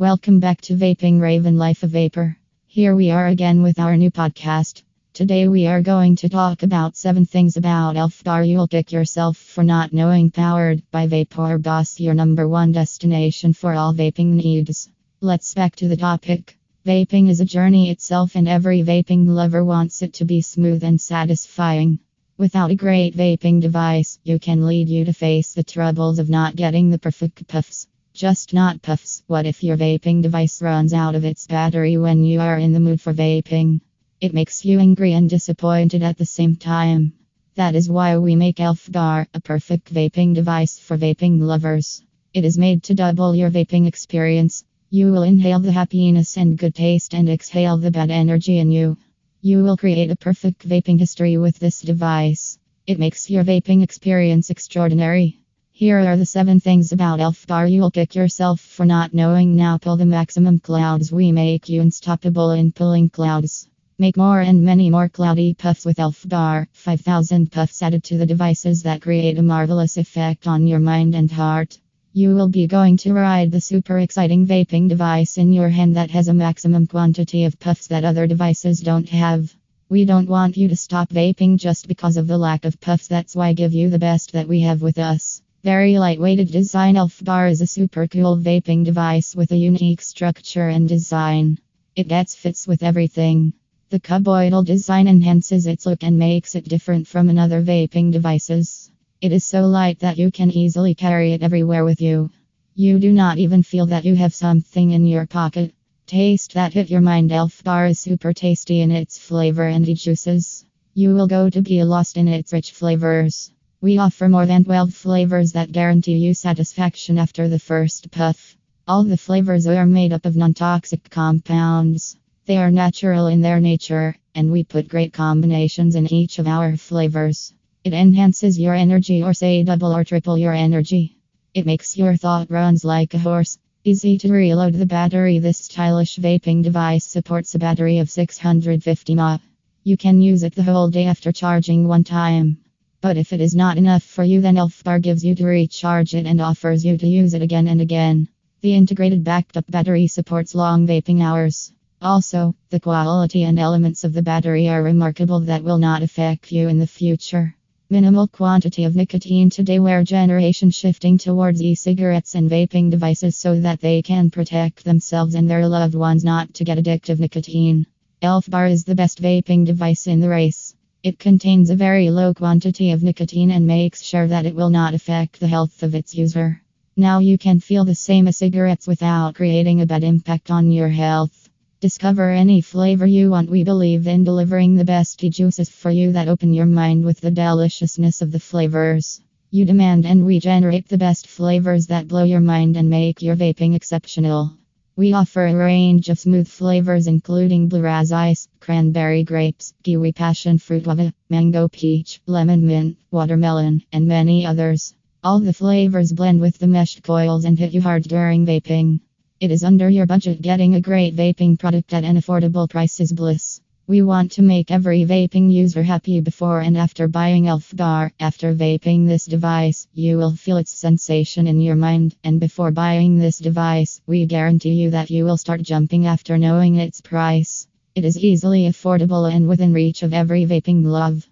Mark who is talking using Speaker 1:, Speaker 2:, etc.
Speaker 1: Welcome back to Vaping Raven Life of Vapor. Here we are again with our new podcast. Today we are going to talk about 7 things about Elfbar you'll kick yourself for not knowing powered by Vapor Boss your number one destination for all vaping needs. Let's back to the topic. Vaping is a journey itself and every vaping lover wants it to be smooth and satisfying. Without a great vaping device, you can lead you to face the troubles of not getting the perfect puffs. Just not puffs. What if your vaping device runs out of its battery when you are in the mood for vaping? It makes you angry and disappointed at the same time. That is why we make Elfbar, a perfect vaping device for vaping lovers. It is made to double your vaping experience. You will inhale the happiness and good taste and exhale the bad energy in you. You will create a perfect vaping history with this device. It makes your vaping experience extraordinary. Here are the seven things about Elfbar you'll kick yourself for not knowing. Now pull the maximum clouds. We make you unstoppable in pulling clouds. Make more and many more cloudy puffs with Elfbar. 5000 puffs added to the devices that create a marvelous effect on your mind and heart. You will be going to ride the super exciting vaping device in your hand that has a maximum quantity of puffs that other devices don't have. We don't want you to stop vaping just because of the lack of puffs. That's why give you the best that we have with us. Very lightweighted design Elfbar is a super cool vaping device with a unique structure and design. It gets fits with everything. The cuboidal design enhances its look and makes it different from another vaping devices. It is so light that you can easily carry it everywhere with you. You do not even feel that you have something in your pocket. Taste that hit your mind. Elfbar is super tasty in its flavor and juices. You will go to be lost in its rich flavors. We offer more than 12 flavors that guarantee you satisfaction after the first puff. All the flavors are made up of non toxic compounds. They are natural in their nature, and we put great combinations in each of our flavors. It enhances your energy, or say double or triple your energy. It makes your thought runs like a horse. Easy to reload the battery. This stylish vaping device supports a battery of 650 mAh. You can use it the whole day after charging one time. But if it is not enough for you, then Elfbar gives you to recharge it and offers you to use it again and again. The integrated backed up battery supports long vaping hours. Also, the quality and elements of the battery are remarkable that will not affect you in the future. Minimal quantity of nicotine today, where generation shifting towards e cigarettes and vaping devices so that they can protect themselves and their loved ones not to get addictive nicotine. Elfbar is the best vaping device in the race. It contains a very low quantity of nicotine and makes sure that it will not affect the health of its user. Now you can feel the same as cigarettes without creating a bad impact on your health. Discover any flavor you want. We believe in delivering the best juices for you that open your mind with the deliciousness of the flavors. You demand and we generate the best flavors that blow your mind and make your vaping exceptional. We offer a range of smooth flavors including blue raz ice, cranberry grapes, kiwi passion fruit guava, mango peach, lemon mint, watermelon, and many others. All the flavors blend with the meshed coils and hit you hard during vaping. It is under your budget getting a great vaping product at an affordable price is bliss. We want to make every vaping user happy before and after buying Elfbar. After vaping this device, you will feel its sensation in your mind, and before buying this device, we guarantee you that you will start jumping after knowing its price. It is easily affordable and within reach of every vaping love.